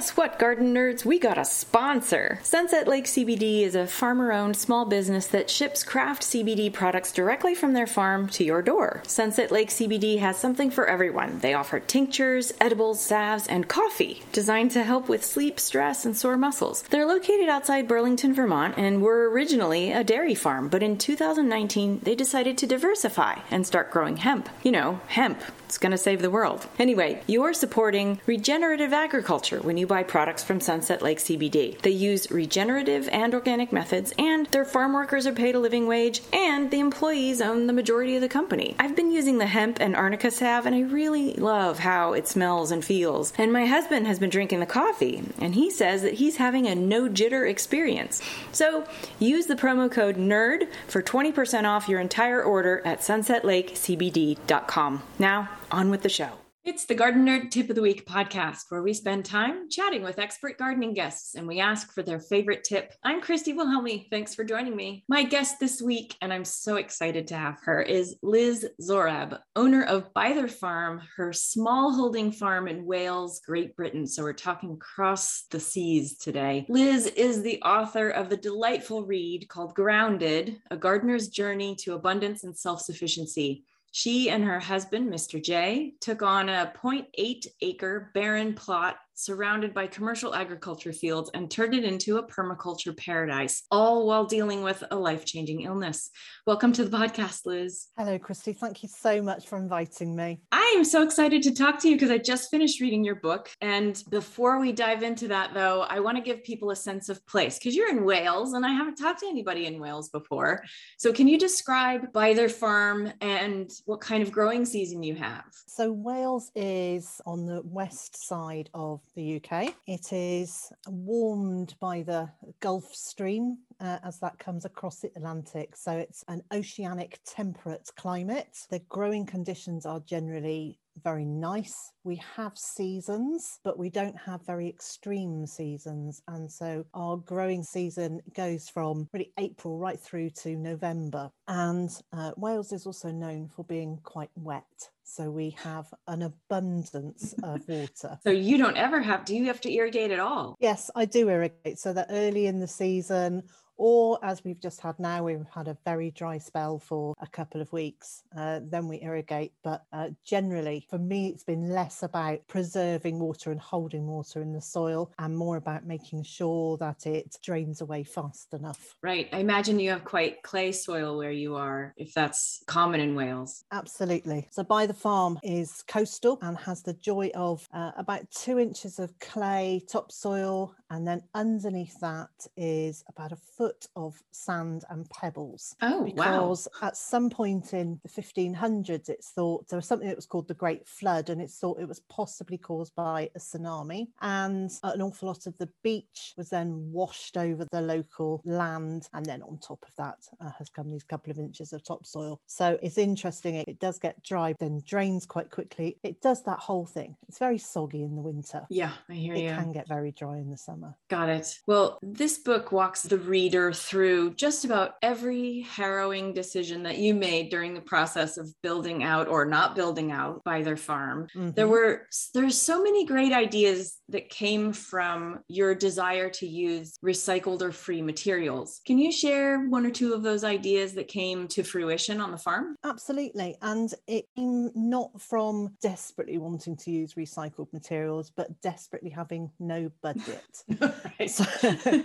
Guess what, garden nerds? We got a sponsor. Sunset Lake CBD is a farmer owned small business that ships craft CBD products directly from their farm to your door. Sunset Lake CBD has something for everyone. They offer tinctures, edibles, salves, and coffee designed to help with sleep, stress, and sore muscles. They're located outside Burlington, Vermont, and were originally a dairy farm, but in 2019 they decided to diversify and start growing hemp. You know, hemp. It's going to save the world. Anyway, you're supporting regenerative agriculture when you buy products from Sunset Lake CBD. They use regenerative and organic methods, and their farm workers are paid a living wage, and the employees own the majority of the company. I've been using the hemp and arnica salve, and I really love how it smells and feels. And my husband has been drinking the coffee, and he says that he's having a no jitter experience. So use the promo code NERD for 20% off your entire order at sunsetlakecbd.com. Now, on with the show. It's the Garden Nerd Tip of the Week podcast, where we spend time chatting with expert gardening guests and we ask for their favorite tip. I'm Christy Wilhelmi. Thanks for joining me. My guest this week, and I'm so excited to have her, is Liz Zorab, owner of Byther Farm, her small holding farm in Wales, Great Britain. So we're talking across the seas today. Liz is the author of the delightful read called Grounded A Gardener's Journey to Abundance and Self Sufficiency. She and her husband, Mr. J, took on a 0.8 acre barren plot surrounded by commercial agriculture fields and turned it into a permaculture paradise, all while dealing with a life changing illness. Welcome to the podcast, Liz. Hello, Christy. Thank you so much for inviting me. I am so excited to talk to you because I just finished reading your book. And before we dive into that, though, I want to give people a sense of place because you're in Wales and I haven't talked to anybody in Wales before. So, can you describe Byther Farm and what kind of growing season you have? So, Wales is on the west side of the UK. It is warmed by the Gulf Stream uh, as that comes across the Atlantic. So it's an oceanic temperate climate. The growing conditions are generally very nice. We have seasons, but we don't have very extreme seasons. And so our growing season goes from really April right through to November. And uh, Wales is also known for being quite wet. So we have an abundance of water. So you don't ever have, do you have to irrigate at all? Yes, I do irrigate. So that early in the season or as we've just had now, we've had a very dry spell for a couple of weeks. Uh, then we irrigate. But uh, generally, for me, it's been less about preserving water and holding water in the soil and more about making sure that it drains away fast enough. Right. I imagine you have quite clay soil where you are, if that's common in Wales. Absolutely. So, by the Farm is coastal and has the joy of uh, about two inches of clay topsoil. And then underneath that is about a foot foot of sand and pebbles. Oh, because wow. at some point in the 1500s, it's thought there was something that was called the Great Flood, and it's thought it was possibly caused by a tsunami. And an awful lot of the beach was then washed over the local land. And then on top of that uh, has come these couple of inches of topsoil. So it's interesting. It, it does get dry, then drains quite quickly. It does that whole thing. It's very soggy in the winter. Yeah, I hear it you. It can get very dry in the summer. Got it. Well, this book walks the reader reader through just about every harrowing decision that you made during the process of building out or not building out Byther Farm. Mm-hmm. There were there's so many great ideas that came from your desire to use recycled or free materials. Can you share one or two of those ideas that came to fruition on the farm? Absolutely. And it came not from desperately wanting to use recycled materials, but desperately having no budget. so,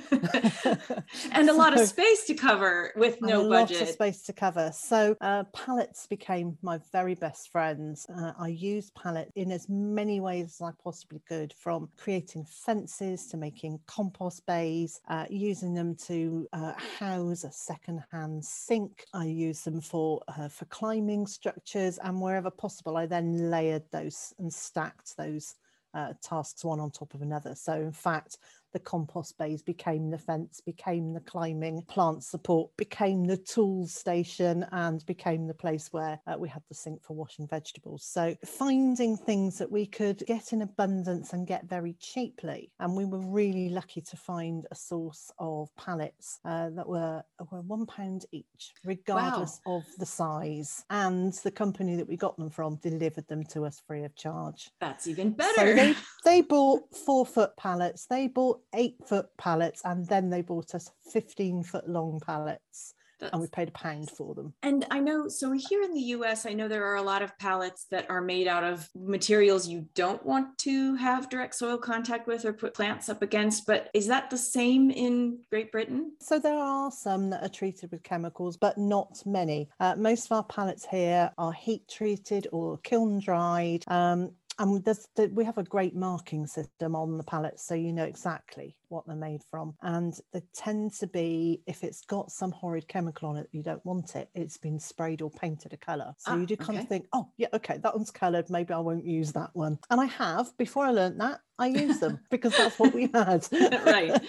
and a lot of space to cover with no a budget. lot of space to cover. So uh, pallets became my very best friends. Uh, I used pallets in as many ways as I possibly could, from creating fences to making compost bays, uh, using them to uh, house a second-hand sink. I use them for uh, for climbing structures, and wherever possible, I then layered those and stacked those uh, tasks one on top of another. So, in fact, the compost bays became the fence, became the climbing plant support, became the tools station, and became the place where uh, we had the sink for washing vegetables. So finding things that we could get in abundance and get very cheaply. And we were really lucky to find a source of pallets uh, that were, were one pound each, regardless wow. of the size. And the company that we got them from delivered them to us free of charge. That's even better. So they, they bought four foot pallets, they bought eight foot pallets, and then they bought us 15 foot long pallets. That's, and we paid a pound for them. And I know, so here in the US, I know there are a lot of pallets that are made out of materials you don't want to have direct soil contact with or put plants up against. But is that the same in Great Britain? So there are some that are treated with chemicals, but not many. Uh, most of our pallets here are heat treated or kiln dried. Um, and there's we have a great marking system on the pallets so you know exactly what they're made from and they tend to be if it's got some horrid chemical on it you don't want it it's been sprayed or painted a color so ah, you do kind okay. of think oh yeah okay that one's colored maybe i won't use that one and i have before i learned that I use them because that's what we had. right,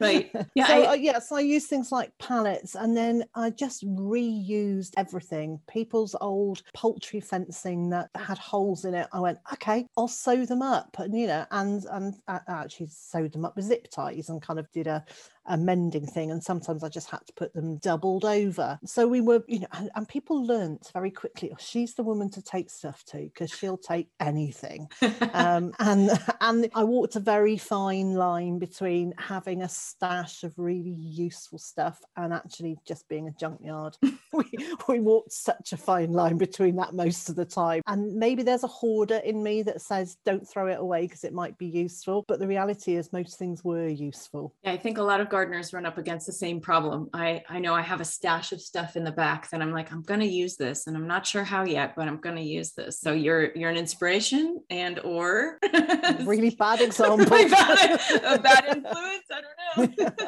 right. Yeah, so, I, uh, yeah. So I use things like pallets, and then I just reused everything. People's old poultry fencing that had holes in it. I went, okay, I'll sew them up, and you know, and and I actually sewed them up with zip ties and kind of did a a mending thing and sometimes i just had to put them doubled over. So we were you know and, and people learnt very quickly oh, she's the woman to take stuff to because she'll take anything. Um, and and i walked a very fine line between having a stash of really useful stuff and actually just being a junkyard. We, we walked such a fine line between that most of the time. And maybe there's a hoarder in me that says don't throw it away because it might be useful but the reality is most things were useful. Yeah i think a lot of gardeners run up against the same problem. I, I know I have a stash of stuff in the back that I'm like, I'm going to use this and I'm not sure how yet, but I'm going to use this. So you're, you're an inspiration and, or really bad example. bad, a bad influence. I don't know.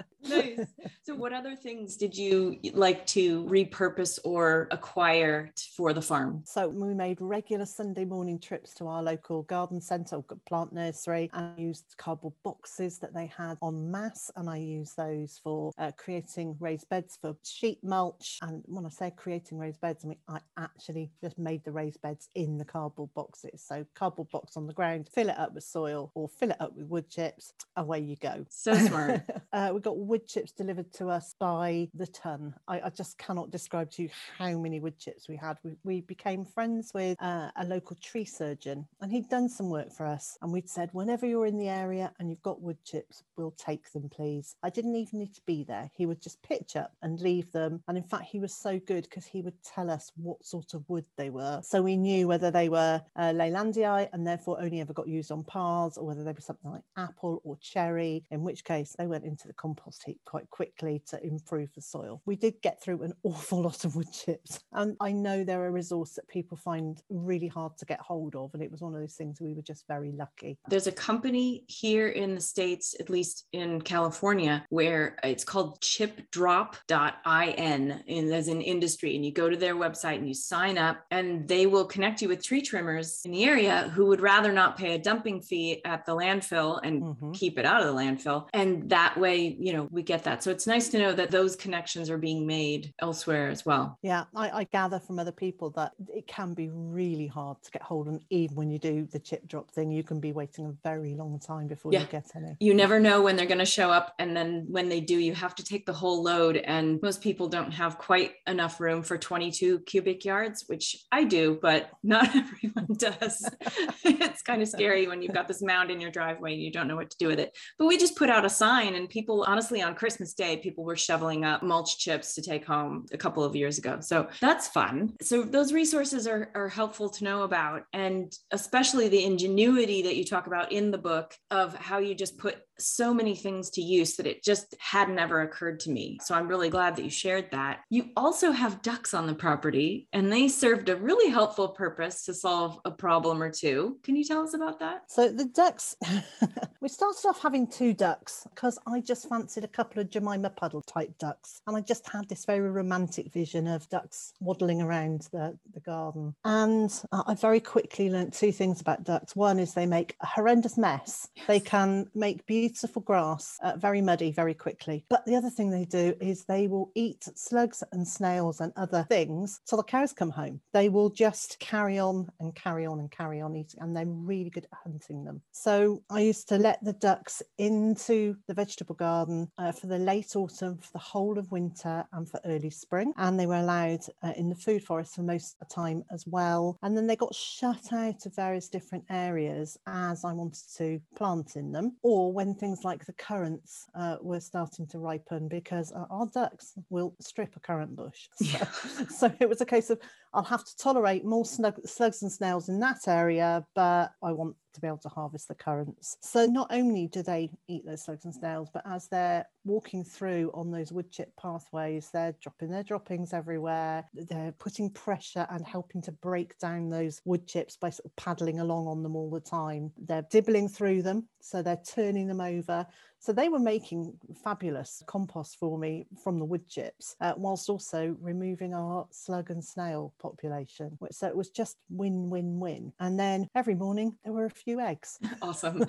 nice. So, what other things did you like to repurpose or acquire for the farm? So, we made regular Sunday morning trips to our local garden centre, plant nursery, and used cardboard boxes that they had en masse. And I used those for uh, creating raised beds for sheep mulch. And when I say creating raised beds, I mean, I actually just made the raised beds in the cardboard boxes. So, cardboard box on the ground, fill it up with soil or fill it up with wood chips. Away you go. So smart. uh, we got wood chips delivered to us by the ton. I, I, just cannot describe to you how many wood chips we had. We, we became friends with uh, a local tree surgeon, and he'd done some work for us. And we'd said, whenever you're in the area and you've got wood chips, we'll take them, please. I didn't even need to be there. He would just pitch up and leave them. And in fact, he was so good because he would tell us what sort of wood they were. So we knew whether they were uh, Leylandii and therefore only ever got used on paths, or whether they were something like apple or cherry, in which case they went into the compost quite quickly to improve the soil. We did get through an awful lot of wood chips, and I know they're a resource that people find really hard to get hold of. And it was one of those things we were just very lucky. There's a company here in the States, at least in California, where it's called chipdrop.in, and as an industry. And you go to their website and you sign up, and they will connect you with tree trimmers in the area who would rather not pay a dumping fee at the landfill and mm-hmm. keep it out of the landfill. And that way, you know, we get that. So it's nice to know that those connections are being made elsewhere as well. Yeah, I, I gather from other people that it can be really hard to get hold of. Even when you do the chip drop thing, you can be waiting a very long time before yeah. you get any. You never know when they're going to show up. And then when they do, you have to take the whole load. And most people don't have quite enough room for 22 cubic yards, which I do, but not everyone does. it's kind of scary when you've got this mound in your driveway and you don't know what to do with it. But we just put out a sign, and people, honestly, on Christmas Day, people were shoveling up mulch chips to take home a couple of years ago. So that's fun. So those resources are, are helpful to know about. And especially the ingenuity that you talk about in the book of how you just put so many things to use that it just hadn't ever occurred to me. So I'm really glad that you shared that. You also have ducks on the property, and they served a really helpful purpose to solve a problem or two. Can you tell us about that? So the ducks, we started off having two ducks because I just fancied a couple of Jemima Puddle type ducks, and I just had this very romantic vision of ducks waddling around the, the garden. And I very quickly learned two things about ducks. One is they make a horrendous mess. Yes. They can make beautiful beautiful grass, uh, very muddy, very quickly. But the other thing they do is they will eat slugs and snails and other things till the cows come home. They will just carry on and carry on and carry on eating, and they're really good at hunting them. So I used to let the ducks into the vegetable garden uh, for the late autumn, for the whole of winter, and for early spring. And they were allowed uh, in the food forest for most of the time as well. And then they got shut out of various different areas as I wanted to plant in them, or when things like the currants uh, were starting to ripen because uh, our ducks will strip a currant bush. So, so, it was a case of I'll have to tolerate more snug, slugs and snails in that area, but I want to be able to harvest the currants. So not only do they eat those slugs and snails, but as they're walking through on those wood chip pathways, they're dropping their droppings everywhere. They're putting pressure and helping to break down those wood chips by sort of paddling along on them all the time. They're dibbling through them, so they're turning them over. So they were making fabulous compost for me from the wood chips, uh, whilst also removing our slug and snail population. So it was just win, win, win. And then every morning there were a few eggs. awesome. you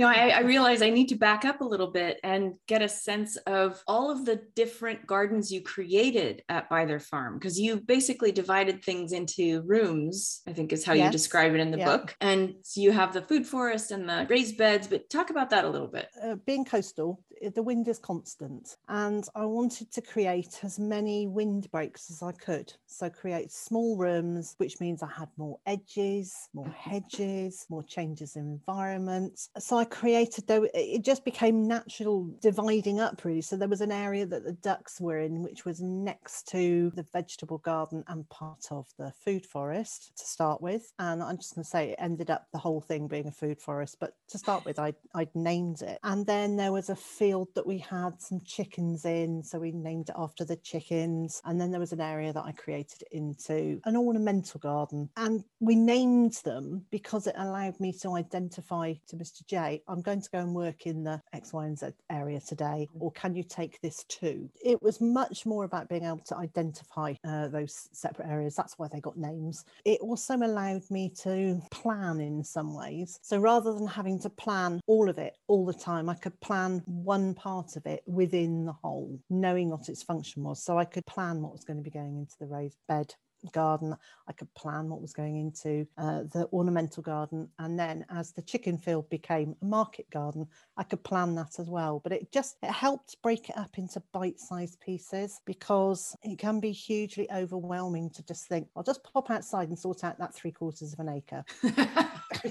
know, I, I realize I need to back up a little bit and get a sense of all of the different gardens you created at Byther Farm, because you basically divided things into rooms, I think is how yes. you describe it in the yeah. book. And so you have the food forest and the raised beds, but talk about that a little bit. Uh, being coastal, the wind is constant, and I wanted to create as many wind breaks as I could. So, create small rooms, which means I had more edges, more hedges, more changes in environment. So, I created, though, it just became natural dividing up really. So, there was an area that the ducks were in, which was next to the vegetable garden and part of the food forest to start with. And I'm just going to say it ended up the whole thing being a food forest, but to start with, I, I'd named it. And then there was a field that we had some chickens in, so we named it after the chickens. And then there was an area that I created into an ornamental garden. And we named them because it allowed me to identify to Mr. J, I'm going to go and work in the X, Y, and Z area today, or can you take this too? It was much more about being able to identify uh, those separate areas. That's why they got names. It also allowed me to plan in some ways. So rather than having to plan all of it all the time, I could plan one part of it within the whole, knowing what its function was. So I could plan what was going to be going into the raised bed garden. I could plan what was going into uh, the ornamental garden. And then as the chicken field became a market garden, I could plan that as well. But it just it helped break it up into bite-sized pieces because it can be hugely overwhelming to just think, I'll just pop outside and sort out that three quarters of an acre.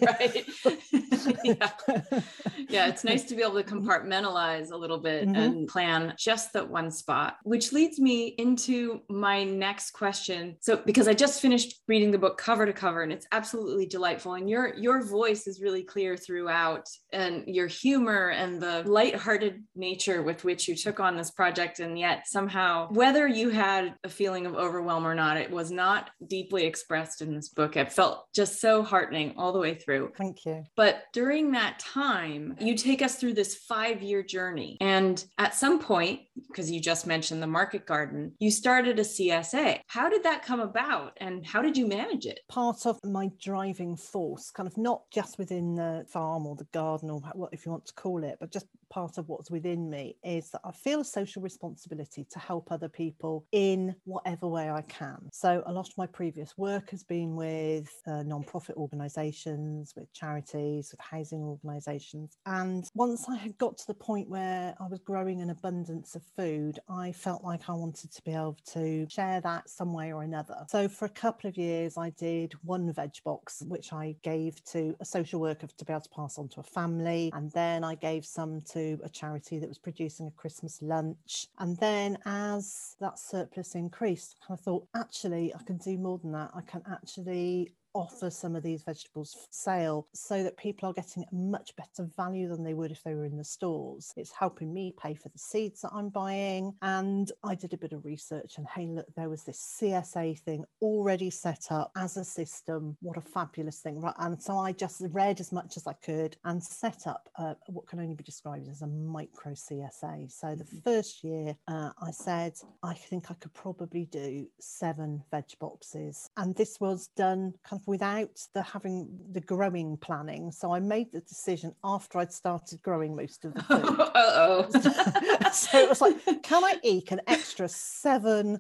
right. yeah. yeah, it's nice to be able to compartmentalize a little bit mm-hmm. and plan just that one spot, which leads me into my next question. So because I just finished reading the book cover to cover and it's absolutely delightful and your your voice is really clear throughout and your humor and the light-hearted nature with which you took on this project and yet somehow whether you had a feeling of overwhelm or not it was not deeply expressed in this book. It felt just so heartening all the way through. Thank you. But during that time, you take us through this 5-year journey and at some point because you just mentioned the market garden, you started a CSA. How did that come about? About and how did you manage it? Part of my driving force, kind of not just within the farm or the garden or what if you want to call it, but just part of what's within me is that I feel a social responsibility to help other people in whatever way I can. So a lot of my previous work has been with uh, non-profit organisations, with charities, with housing organisations. And once I had got to the point where I was growing an abundance of food, I felt like I wanted to be able to share that some way or another. So for a couple of years, I did one veg box, which I gave to a social worker to be able to pass on to a family. And then I gave some to a charity that was producing a Christmas lunch. And then as that surplus increased, I thought, actually, I can do more than that. I can actually offer some of these vegetables for sale so that people are getting a much better value than they would if they were in the stores. It's helping me pay for the seeds that I'm buying. And I did a bit of research and hey, look, there was this CSA thing already set up as a system. What a fabulous thing, right? And so I just read as much as I could and set up uh, what can only be described as a micro CSA. So the mm-hmm. first year, uh, I said, I think I could probably do seven veg boxes. And this was done kind without the having the growing planning. So I made the decision after I'd started growing most of the food. oh. so it was like, can I eat an extra seven,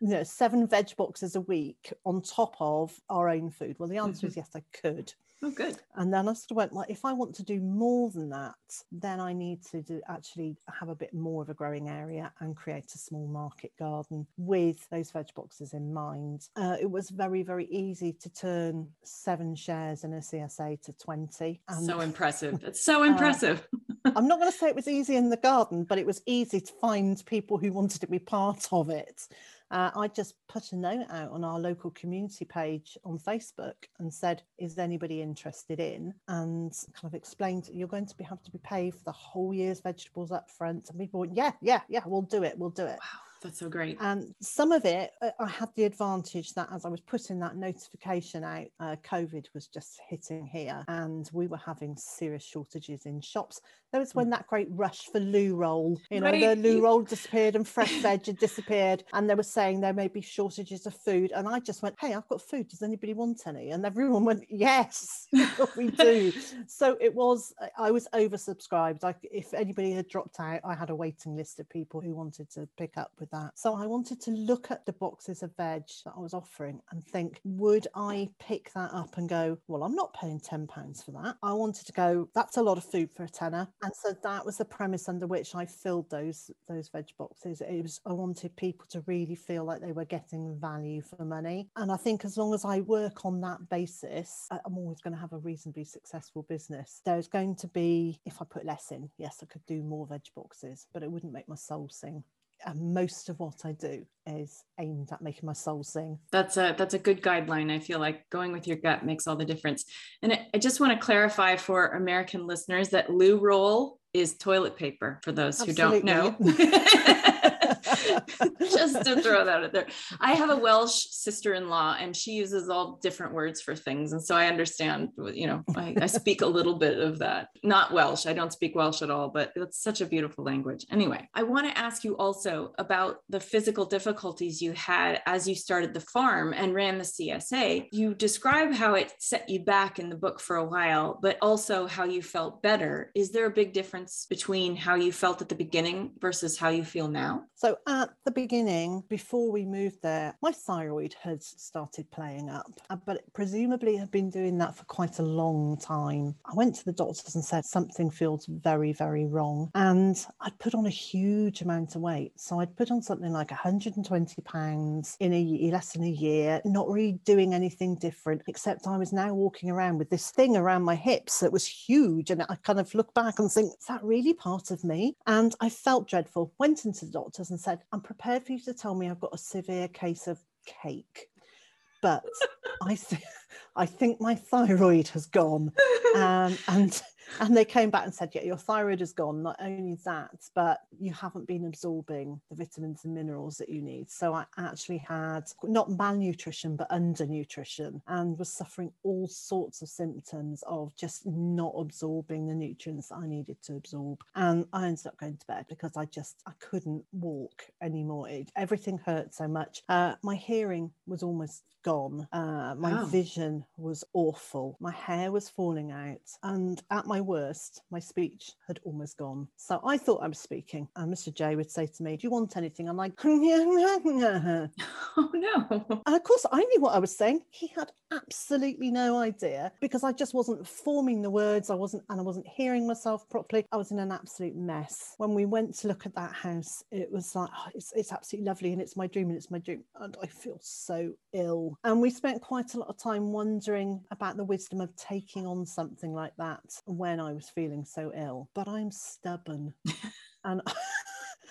you know, seven veg boxes a week on top of our own food? Well, the answer mm-hmm. is yes, I could. Oh, good. And then I sort of went like, if I want to do more than that, then I need to do, actually have a bit more of a growing area and create a small market garden with those veg boxes in mind. Uh, it was very, very easy to turn seven shares in a CSA to 20. And, so impressive. It's so uh, impressive. Uh, I'm not going to say it was easy in the garden, but it was easy to find people who wanted to be part of it uh, I just put a note out on our local community page on Facebook and said, "Is anybody interested in?" And kind of explained you're going to be have to be paid for the whole year's vegetables up front. And people went, "Yeah, yeah, yeah, we'll do it, we'll do it." Wow. That's so great. And some of it, uh, I had the advantage that as I was putting that notification out, uh, COVID was just hitting here and we were having serious shortages in shops. There was when mm. that great rush for loo roll, you know, right. the loo roll disappeared and fresh veg had disappeared. And they were saying there may be shortages of food. And I just went, hey, I've got food. Does anybody want any? And everyone went, yes, we do. so it was, I was oversubscribed. I, if anybody had dropped out, I had a waiting list of people who wanted to pick up with that. So I wanted to look at the boxes of veg that I was offering and think, would I pick that up and go, well, I'm not paying £10 for that. I wanted to go, that's a lot of food for a tenner and so that was the premise under which I filled those those veg boxes. It was I wanted people to really feel like they were getting value for money, and I think as long as I work on that basis, I'm always going to have a reasonably successful business. There's going to be if I put less in, yes, I could do more veg boxes, but it wouldn't make my soul sing and most of what I do is aimed at making my soul sing. That's a that's a good guideline. I feel like going with your gut makes all the difference. And I, I just want to clarify for American listeners that loo roll is toilet paper for those Absolutely. who don't know. just to throw that out there. I have a Welsh sister-in-law and she uses all different words for things. And so I understand, you know, I, I speak a little bit of that. Not Welsh. I don't speak Welsh at all, but it's such a beautiful language. Anyway, I want to ask you also about the physical difficulties you had as you started the farm and ran the CSA. You describe how it set you back in the book for a while, but also how you felt better. Is there a big difference between how you felt at the beginning versus how you feel now? So at the beginning, before we moved there, my thyroid had started playing up, uh, but presumably had been doing that for quite a long time. I went to the doctors and said something feels very, very wrong. And I'd put on a huge amount of weight. So I'd put on something like 120 pounds in a less than a year, not really doing anything different, except I was now walking around with this thing around my hips that was huge. And I kind of look back and think, is that really part of me? And I felt dreadful, went into the doctors and said, I'm prepared for you to tell me I've got a severe case of cake. But I, th- I think my thyroid has gone. Um, and and they came back and said, yeah, your thyroid is gone. Not only that, but you haven't been absorbing the vitamins and minerals that you need. So I actually had not malnutrition, but undernutrition and was suffering all sorts of symptoms of just not absorbing the nutrients I needed to absorb. And I ended up going to bed because I just, I couldn't walk anymore. It, everything hurt so much. Uh, my hearing was almost gone. Uh, my vision was awful. My hair was falling out. And at my worst, my speech had almost gone. So I thought I was speaking. And Mr. J would say to me, Do you want anything? I'm like, Oh no. And of course, I knew what I was saying. He had absolutely no idea because I just wasn't forming the words. I wasn't, and I wasn't hearing myself properly. I was in an absolute mess. When we went to look at that house, it was like, oh, it's, it's absolutely lovely and it's my dream and it's my dream. And I feel so ill. And we spent quite a lot of time wondering about the wisdom of taking on something like that when I was feeling so ill. But I'm stubborn. and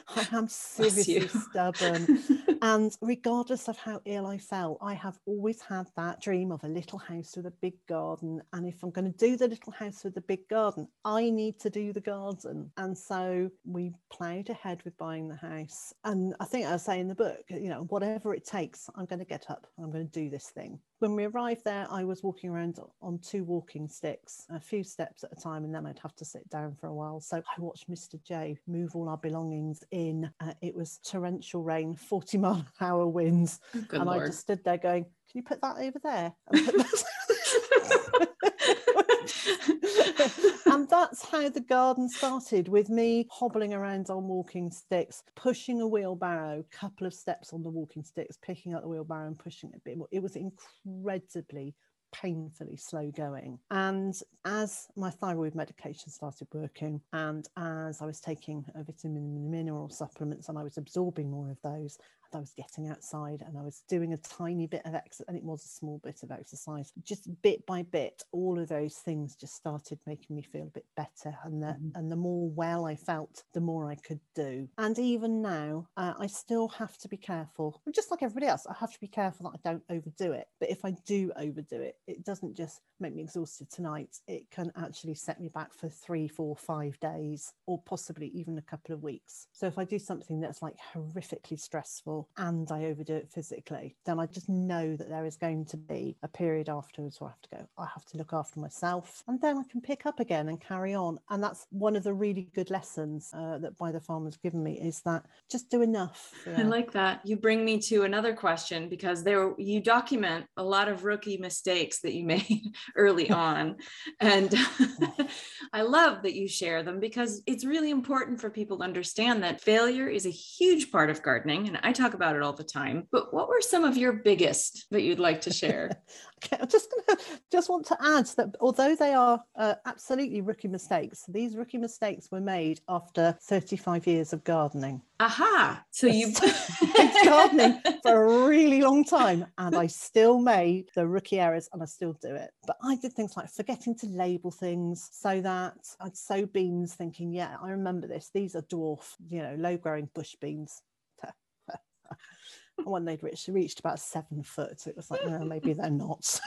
I am seriously stubborn. and regardless of how ill I felt, I have always had that dream of a little house with a big garden. And if I'm going to do the little house with the big garden, I need to do the garden. And so we ploughed ahead with buying the house. And I think I say in the book, you know, whatever it takes, I'm going to get up I'm going to do this thing when we arrived there, I was walking around on two walking sticks, a few steps at a time, and then I'd have to sit down for a while. So I watched Mr. J move all our belongings in. Uh, it was torrential rain, 40 mile an hour winds. Good and Lord. I just stood there going, Can you put that over there? and that's how the garden started with me hobbling around on walking sticks, pushing a wheelbarrow, a couple of steps on the walking sticks, picking up the wheelbarrow and pushing it a bit more. It was incredibly painfully slow going. And as my thyroid medication started working, and as I was taking a vitamin and mineral supplements and I was absorbing more of those, I was getting outside and I was doing a tiny bit of exercise, and it was a small bit of exercise. Just bit by bit, all of those things just started making me feel a bit better. And the mm-hmm. and the more well I felt, the more I could do. And even now, uh, I still have to be careful. Just like everybody else, I have to be careful that I don't overdo it. But if I do overdo it, it doesn't just make me exhausted tonight. It can actually set me back for three, four, five days, or possibly even a couple of weeks. So if I do something that's like horrifically stressful and I overdo it physically, then I just know that there is going to be a period afterwards where I have to go, I have to look after myself, and then I can pick up again and carry on. And that's one of the really good lessons uh, that Byther Farm's given me is that just do enough. Yeah. I like that. You bring me to another question because there you document a lot of rookie mistakes that you made early on. and I love that you share them because it's really important for people to understand that failure is a huge part of gardening. And I talk talk about it all the time, but what were some of your biggest that you'd like to share? okay, I'm just gonna just want to add that although they are uh, absolutely rookie mistakes, these rookie mistakes were made after 35 years of gardening. Aha! So you've gardening for a really long time, and I still made the rookie errors, and I still do it. But I did things like forgetting to label things so that I'd sow beans, thinking, "Yeah, I remember this. These are dwarf, you know, low-growing bush beans." When they'd reached, reached about seven foot, it was like, no, maybe they're not.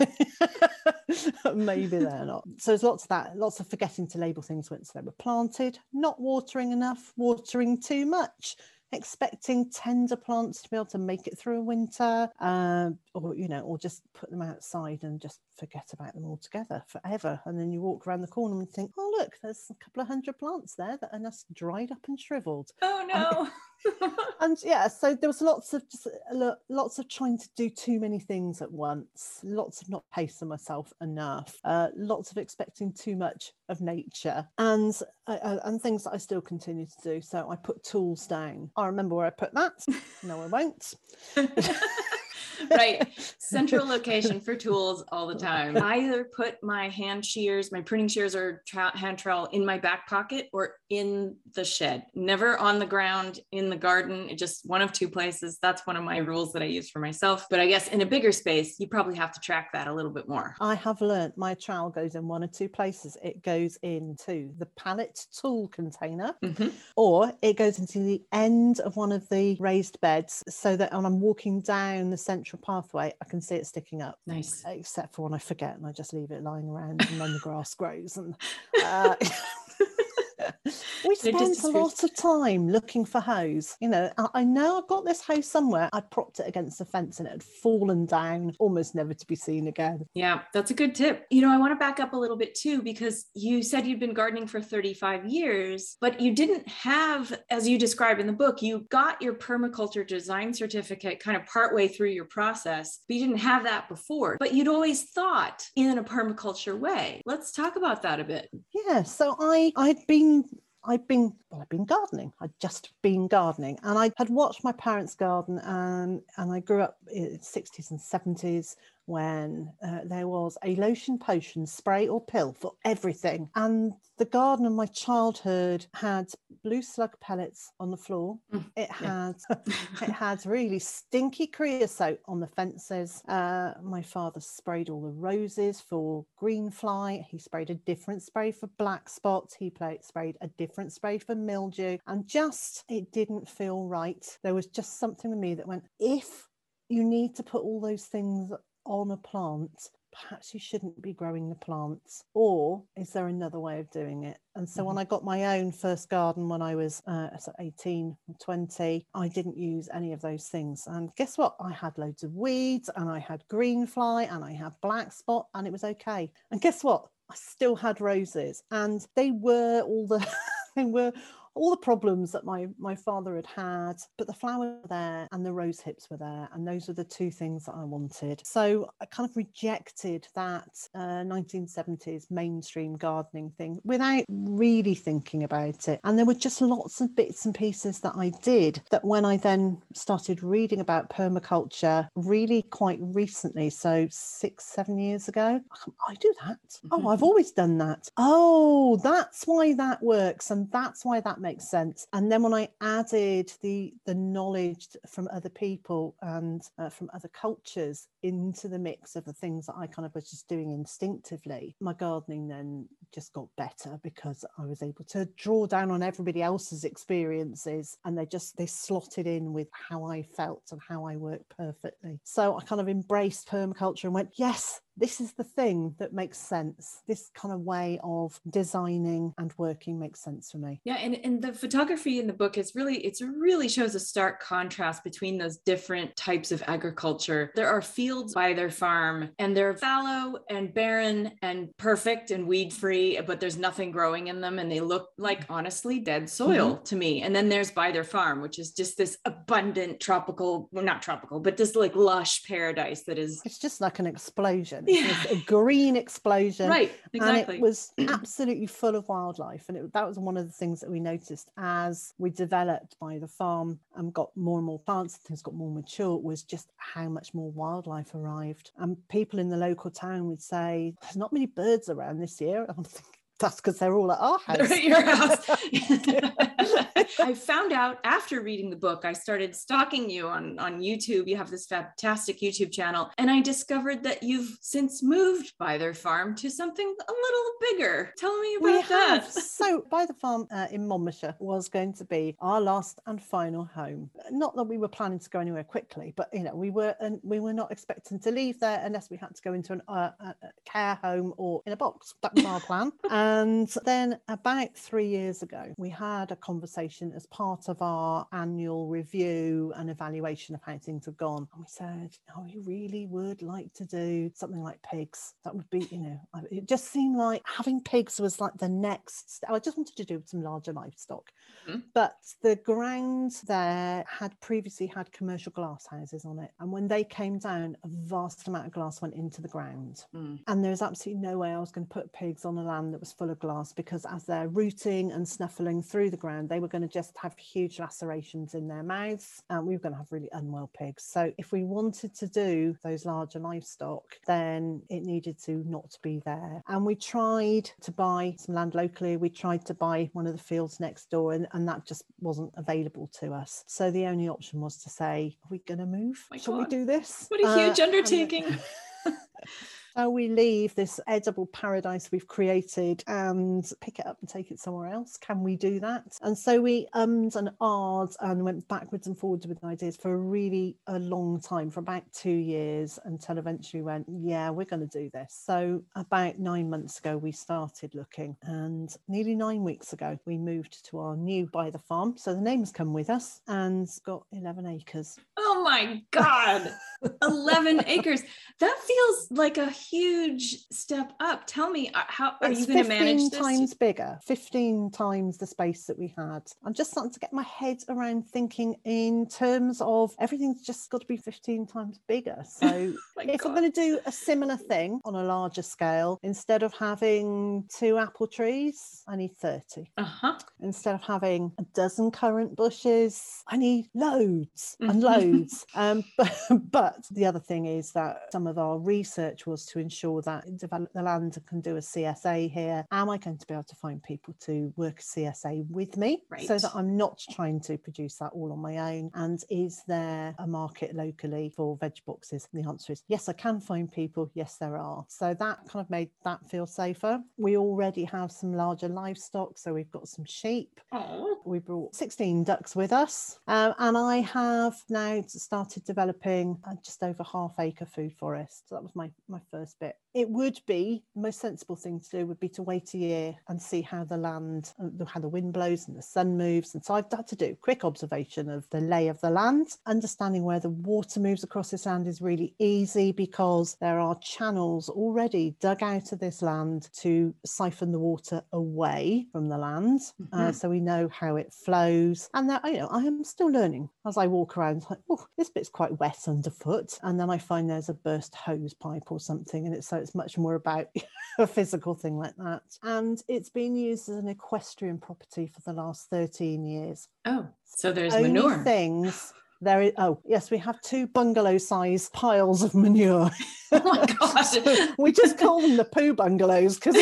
maybe they're not. So there's lots of that, lots of forgetting to label things once they were planted, not watering enough, watering too much, expecting tender plants to be able to make it through a winter, uh, or you know, or just put them outside and just forget about them altogether forever. And then you walk around the corner and think, oh look, there's a couple of hundred plants there that are just dried up and shriveled. Oh no. and yeah, so there was lots of just lots of trying to do too many things at once, lots of not pacing myself enough, uh, lots of expecting too much of nature, and uh, uh and things that I still continue to do. So I put tools down. I remember where I put that. no, I won't. right. Central location for tools all the time. I either put my hand shears, my pruning shears or tra- hand trowel in my back pocket or in the shed, never on the ground in the garden. It just one of two places. That's one of my rules that I use for myself. But I guess in a bigger space, you probably have to track that a little bit more. I have learned my trowel goes in one or two places. It goes into the pallet tool container mm-hmm. or it goes into the end of one of the raised beds so that when I'm walking down the central natural pathway, I can see it sticking up. Nice. Except for when I forget and I just leave it lying around and then the grass grows. And uh, we spent a lot of time looking for hose. You know, I, I know I've got this hose somewhere. I propped it against the fence and it had fallen down, almost never to be seen again. Yeah, that's a good tip. You know, I want to back up a little bit too, because you said you'd been gardening for 35 years, but you didn't have, as you describe in the book, you got your permaculture design certificate kind of partway through your process, but you didn't have that before. But you'd always thought in a permaculture way. Let's talk about that a bit. Yeah. So I I'd been I'd been well, I'd been gardening. I'd just been gardening, and I had watched my parents garden, and and I grew up in the 60s and 70s when uh, there was a lotion potion spray or pill for everything. And the garden of my childhood had blue slug pellets on the floor. Mm, it had it had really stinky creosote on the fences. Uh, my father sprayed all the roses for green fly. He sprayed a different spray for black spots. He played, sprayed a different spray for mildew. And just it didn't feel right. There was just something with me that went, if you need to put all those things on a plant, perhaps you shouldn't be growing the plants or is there another way of doing it? And so mm-hmm. when i got my own first garden when i was uh, 18 20 i didn't use any of those things. And guess what? I had loads of weeds and i had green fly and i had black spot and it was okay. And guess what? I still had roses and they were all the they were all the problems that my my father had had, but the flower were there and the rose hips were there, and those were the two things that I wanted. So I kind of rejected that uh, 1970s mainstream gardening thing without really thinking about it. And there were just lots of bits and pieces that I did that when I then started reading about permaculture, really quite recently, so six, seven years ago, I do that. Oh, I've always done that. Oh, that's why that works, and that's why that makes sense. And then when I added the the knowledge from other people and uh, from other cultures into the mix of the things that I kind of was just doing instinctively, my gardening then just got better because I was able to draw down on everybody else's experiences and they just they slotted in with how I felt and how I worked perfectly. So I kind of embraced permaculture and went, yes, this is the thing that makes sense. This kind of way of designing and working makes sense for me. Yeah, and, and the photography in the book is really it's really shows a stark contrast between those different types of agriculture. There are fields by their farm and they're fallow and barren and perfect and weed free, but there's nothing growing in them and they look like honestly dead soil mm-hmm. to me. And then there's Byther Farm, which is just this abundant tropical, well, not tropical, but this like lush paradise that is it's just like an explosion yeah. a green explosion. Right, exactly. And it was absolutely full of wildlife. And it, that was one of the things that we noticed as we developed Byther Farm and got more and more plants, things got more mature, was just how much more wildlife arrived. And people in the local town would say, There's not many birds around this year. I'm thinking, that's because they're all at our house. They're at your house. I found out after reading the book, I started stalking you on, on YouTube. You have this fantastic YouTube channel, and I discovered that you've since moved Byther Farm to something a little bigger. Tell me about we that. Have. so, Byther Farm uh, in Monmouthshire was going to be our last and final home. Not that we were planning to go anywhere quickly, but you know, we were and we were not expecting to leave there unless we had to go into an, uh, a care home or in a box. That was our plan. And then about three years ago, we had a conversation as part of our annual review and evaluation of how things have gone. And we said, oh, we really would like to do something like pigs. That would be, you know, it just seemed like having pigs was like the next step. I just wanted to do some larger livestock. Mm-hmm. But the ground there had previously had commercial glass houses on it. And when they came down, a vast amount of glass went into the ground. Mm. And there was absolutely no way I was going to put pigs on a land that was full of glass because as they're rooting and snuffling through the ground, they were going to just have huge lacerations in their mouths. And we were going to have really unwell pigs. So if we wanted to do those larger livestock, then it needed to not be there. And we tried to buy some land locally. We tried to buy one of the fields next door, and, and that just wasn't available to us. So the only option was to say, Are we going to move? My Shall God. we do this? What a huge uh, undertaking. So we leave this edible paradise we've created and pick it up and take it somewhere else? Can we do that? And so we ummed and ahed and went backwards and forwards with ideas for a really a long time, for about two years, until eventually went, yeah, we're going to do this. So about nine months ago, we started looking, and nearly nine weeks ago, we moved to our new Byther Farm. So the name's come with us and got 11 acres. Oh my God, 11 acres. That feels like a huge step up. Tell me, uh, how are it's you going to manage this? times bigger, 15 times the space that we had. I'm just starting to get my head around thinking in terms of everything's just got to be 15 times bigger. So if God. I'm going to do a similar thing on a larger scale, instead of having two apple trees, I need 30. Uh-huh. Instead of having a dozen currant bushes, I need loads and loads. um, but, but the other thing is that some of our research was to ensure that develop the land can do a CSA here. Am I going to be able to find people to work a CSA with me right. so that I'm not trying to produce that all on my own? And is there a market locally for veg boxes? And the answer is yes, I can find people. Yes, there are. So that kind of made that feel safer. We already have some larger livestock. So we've got some sheep. Aww. We brought 16 ducks with us. Um, and I have now started developing just over half acre food forest. So that was my, my first bit it would be the most sensible thing to do would be to wait a year and see how the land uh, how the wind blows and the sun moves and so i've had to do quick observation of the lay of the land understanding where the water moves across this land is really easy because there are channels already dug out of this land to siphon the water away from the land uh, mm-hmm. uh, so we know how how it flows. And that, you know, I am still learning as I walk around, like, oh, this bit's quite wet underfoot. And then I find there's a burst hose pipe or something. And it's so it's much more about a physical thing like that. And it's been used as an equestrian property for the last 13 years. Oh, so there's Only manure. things there is oh yes we have two bungalow sized piles of manure Oh my god. we just call them the poo bungalows because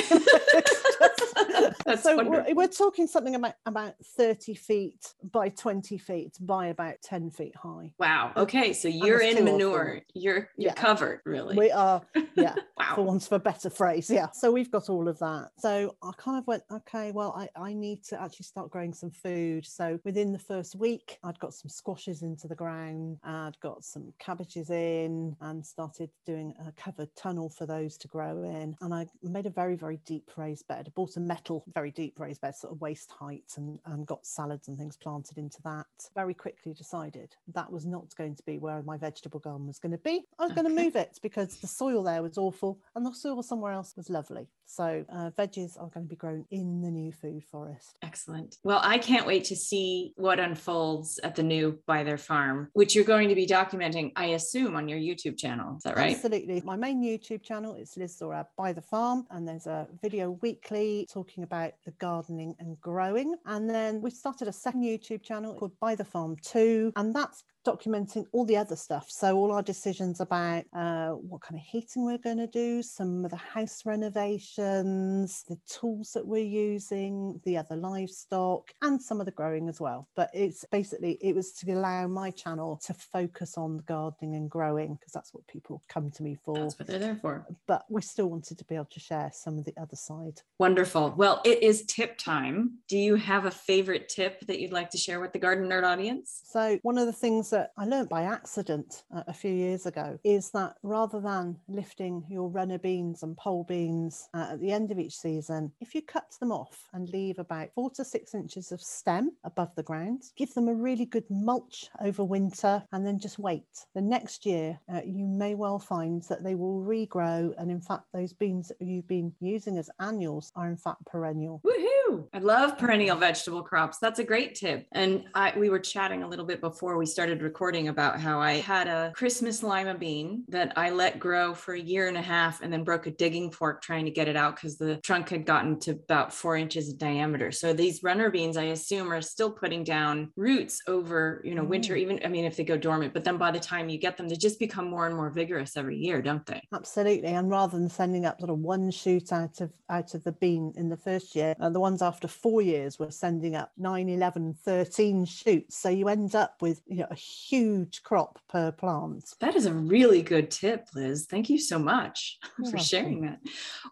That's so wonderful. we're, talking something about about 30 feet by 20 feet by about 10 feet high Wow. Okay, so you're in two of them. manure. You're you're Yeah. covered, really. we are yeah for wow. for of a better phrase yeah so we've got all of that so i kind of went okay well I, I need to actually start growing some food so within the first week i'd got some squashes into the ground i'd got some cabbages in and started doing a covered tunnel for those to grow in and i made a very very deep raised bed I bought a metal very deep raised bed sort of waist height and, and got salads and things planted into that very quickly decided that was not going to be where my vegetable garden was going to be i was going to move it because the soil there was awful and the soil somewhere else was lovely. So uh, veggies are going to be grown in the new food forest. Excellent. Well, I can't wait to see what unfolds at the new Byther Farm, which you're going to be documenting, I assume, on your YouTube channel. Is that right? Absolutely. My main YouTube channel is Liz Zorab Byther Farm, and there's a video weekly talking about the gardening and growing. And then we started a second YouTube channel called Byther Farm 2, and that's documenting all the other stuff. So all our decisions about uh, what kind of heating we're going to do, some of the house renovations, the tools that we're using, the other livestock, and some of the growing as well. But it's basically it was to allow my channel to focus on the gardening and growing because that's what people come to me for. That's what they're there for. But we still wanted to be able to share some of the other side. Wonderful. Well, it is tip time. Do you have a favorite tip that you'd like to share with the Garden Nerd audience? So, one of the things that I learned by accident uh, a few years ago is that rather than lifting your runner beans and pole beans uh, at the end of each season, if you cut them off and leave about four to six inches of stem above the ground, give them a really good mulch over winter, and then just wait. The next year, uh, you may well find that they will regrow. And in fact, those beans that you've been using as annuals are in fact perennial. Woohoo! I love perennial vegetable crops. That's a great tip. And I we were chatting a little bit before we started recording about how I had a Christmas lima bean that I let grow for a year and a half and then broke a digging fork trying to get it out because the trunk had gotten to about four inches in diameter. So these runner beans, I assume, are still putting down roots over, you know, winter, even I mean, if they go dormant, but then by the time you get them, they just become more and more vigorous every year, don't they? Absolutely, and rather than sending up sort of one shoot out of out of the bean in the first year, uh, the ones after four years were sending up 9, 11, 13 shoots. So you end up with you know a huge crop per plant. That is a really good tip, Liz. Thank you so much You're for sharing that.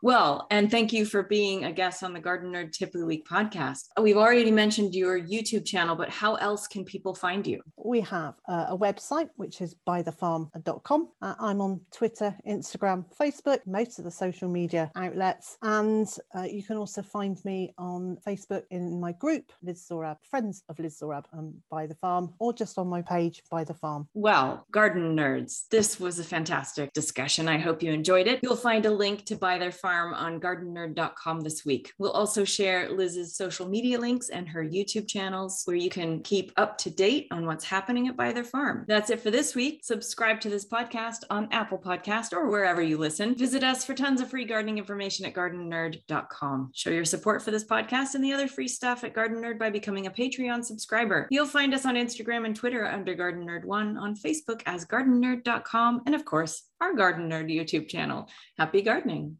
Well, and thank you for being a guest on the Garden Nerd Tip of the Week podcast. We've already mentioned your YouTube channel, but how else can people find you? We have uh, a website which is bytherfarm.com. Uh, I'm on Twitter, Instagram, Facebook, most of the social media outlets, and uh, you can also find me on Facebook in my group, Liz Zorab, Friends of Liz Zorab, um, Byther Farm, or just on my page, Byther Farm. Well, garden nerds, this was a fantastic discussion. I hope you enjoyed it. You'll find a link to Byther Farm on gardennerd.com this week. We'll also share Liz's social media links and her YouTube channels where you can keep up to date on what's happening at Byther Farm. That's it for this week. Subscribe to this podcast on Apple Podcast or wherever you listen. Visit us for tons of free gardening information at gardennerd.com. Show your support for this podcast and the other free stuff at Garden Nerd by becoming a Patreon subscriber. You'll find us on Instagram and Twitter under Garden Nerd One, on Facebook as gardennerd.com, and of course, our Garden Nerd YouTube channel. Happy gardening.